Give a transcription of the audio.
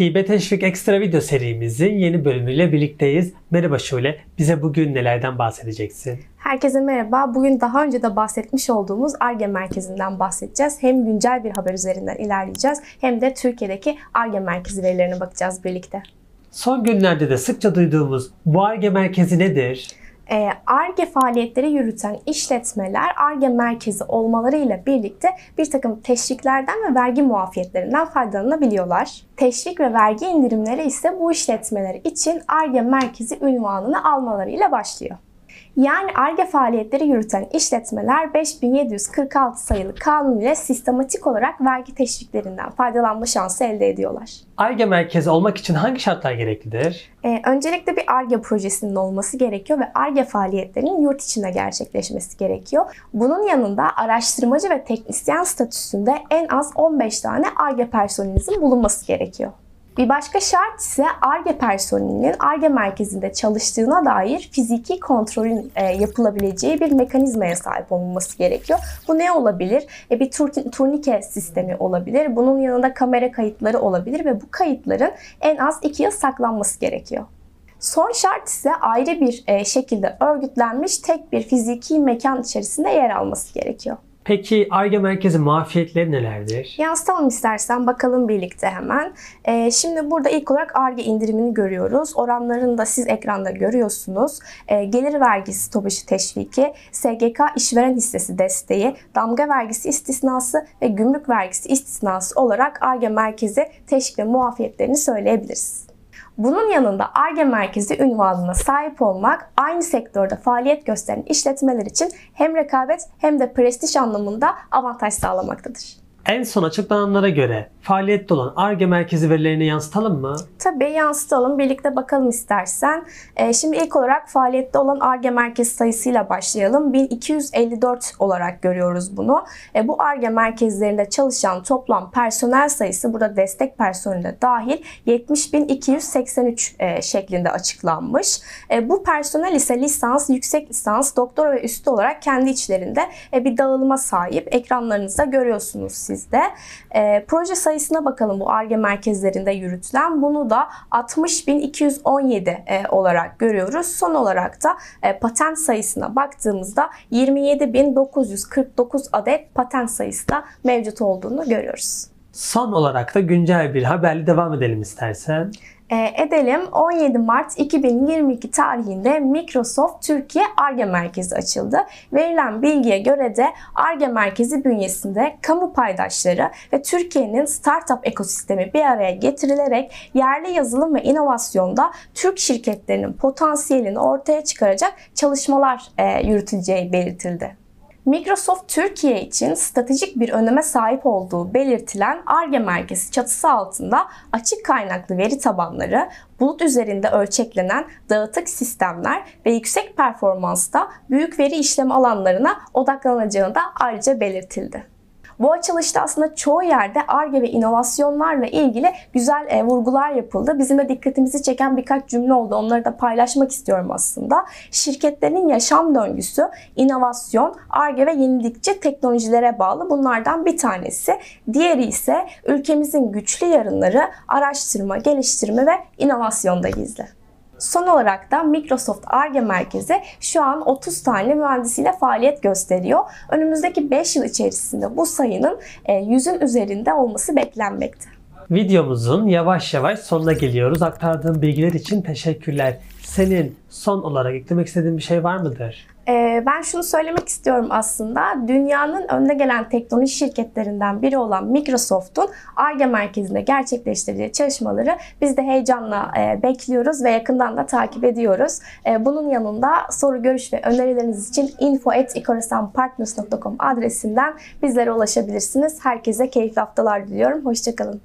Hibe Teşvik Ekstra video serimizin yeni bölümüyle birlikteyiz. Merhaba Şule, bize bugün nelerden bahsedeceksin? Herkese merhaba. Bugün daha önce de bahsetmiş olduğumuz ARGE merkezinden bahsedeceğiz. Hem güncel bir haber üzerinden ilerleyeceğiz hem de Türkiye'deki ARGE merkezi verilerine bakacağız birlikte. Son günlerde de sıkça duyduğumuz bu ARGE merkezi nedir? ARGE e faaliyetleri yürüten işletmeler ARGE merkezi olmalarıyla birlikte bir takım teşviklerden ve vergi muafiyetlerinden faydalanabiliyorlar. Teşvik ve vergi indirimleri ise bu işletmeler için ARGE merkezi ünvanını almalarıyla başlıyor. Yani ARGE faaliyetleri yürüten işletmeler 5746 sayılı kanun ile sistematik olarak vergi teşviklerinden faydalanma şansı elde ediyorlar. ARGE merkezi olmak için hangi şartlar gereklidir? Ee, öncelikle bir ARGE projesinin olması gerekiyor ve ARGE faaliyetlerinin yurt içinde gerçekleşmesi gerekiyor. Bunun yanında araştırmacı ve teknisyen statüsünde en az 15 tane ARGE personelinizin bulunması gerekiyor. Bir başka şart ise ARGE personelinin ARGE merkezinde çalıştığına dair fiziki kontrolün e, yapılabileceği bir mekanizmaya sahip olunması gerekiyor. Bu ne olabilir? E, bir turnike sistemi olabilir. Bunun yanında kamera kayıtları olabilir ve bu kayıtların en az 2 yıl saklanması gerekiyor. Son şart ise ayrı bir e, şekilde örgütlenmiş tek bir fiziki mekan içerisinde yer alması gerekiyor. Peki ARGE merkezi mafiyetleri nelerdir? Yansıtalım istersen bakalım birlikte hemen. Ee, şimdi burada ilk olarak ARGE indirimini görüyoruz. Oranlarını da siz ekranda görüyorsunuz. Ee, gelir vergisi TOBİŞ'i teşviki, SGK işveren hissesi desteği, damga vergisi istisnası ve gümrük vergisi istisnası olarak ARGE merkezi teşvik ve muafiyetlerini söyleyebiliriz. Bunun yanında ARGE merkezi ünvanına sahip olmak aynı sektörde faaliyet gösteren işletmeler için hem rekabet hem de prestij anlamında avantaj sağlamaktadır. En son açıklananlara göre faaliyette olan ARGE merkezi verilerini yansıtalım mı? Tabii yansıtalım. Birlikte bakalım istersen. Ee, şimdi ilk olarak faaliyette olan ARGE merkezi sayısıyla başlayalım. 1254 olarak görüyoruz bunu. E, bu ARGE merkezlerinde çalışan toplam personel sayısı burada destek personeli de dahil 70.283 e, şeklinde açıklanmış. E, bu personel ise lisans, yüksek lisans, doktora ve üstü olarak kendi içlerinde e, bir dağılıma sahip. Ekranlarınızda görüyorsunuz siz de. E, proje sayısı sayısına bakalım bu ARGE merkezlerinde yürütülen. Bunu da 60.217 e, olarak görüyoruz. Son olarak da e, patent sayısına baktığımızda 27.949 adet patent sayısı da mevcut olduğunu görüyoruz. Son olarak da güncel bir haberle devam edelim istersen edelim. 17 Mart 2022 tarihinde Microsoft Türkiye ARGE Merkezi açıldı. Verilen bilgiye göre de ARGE Merkezi bünyesinde kamu paydaşları ve Türkiye'nin startup ekosistemi bir araya getirilerek yerli yazılım ve inovasyonda Türk şirketlerinin potansiyelini ortaya çıkaracak çalışmalar e, yürütüleceği belirtildi. Microsoft Türkiye için stratejik bir öneme sahip olduğu belirtilen ARGE merkezi çatısı altında açık kaynaklı veri tabanları, bulut üzerinde ölçeklenen dağıtık sistemler ve yüksek performansta büyük veri işleme alanlarına odaklanacağı da ayrıca belirtildi. Bu açılışta aslında çoğu yerde ARGE ve inovasyonlarla ilgili güzel e, vurgular yapıldı. Bizim de dikkatimizi çeken birkaç cümle oldu. Onları da paylaşmak istiyorum aslında. Şirketlerin yaşam döngüsü inovasyon, ARGE ve yenilikçi teknolojilere bağlı. Bunlardan bir tanesi. Diğeri ise ülkemizin güçlü yarınları araştırma, geliştirme ve inovasyonda gizli. Son olarak da Microsoft ARGE merkezi şu an 30 tane mühendisiyle faaliyet gösteriyor. Önümüzdeki 5 yıl içerisinde bu sayının 100'ün e, üzerinde olması beklenmekte. Videomuzun yavaş yavaş sonuna geliyoruz. Aktardığın bilgiler için teşekkürler. Senin son olarak eklemek istediğin bir şey var mıdır? Ee, ben şunu söylemek istiyorum aslında. Dünyanın önde gelen teknoloji şirketlerinden biri olan Microsoft'un ARGE merkezinde gerçekleştirdiği çalışmaları biz de heyecanla e, bekliyoruz ve yakından da takip ediyoruz. E, bunun yanında soru, görüş ve önerileriniz için info.ikorasanpartners.com adresinden bizlere ulaşabilirsiniz. Herkese keyifli haftalar diliyorum. Hoşçakalın.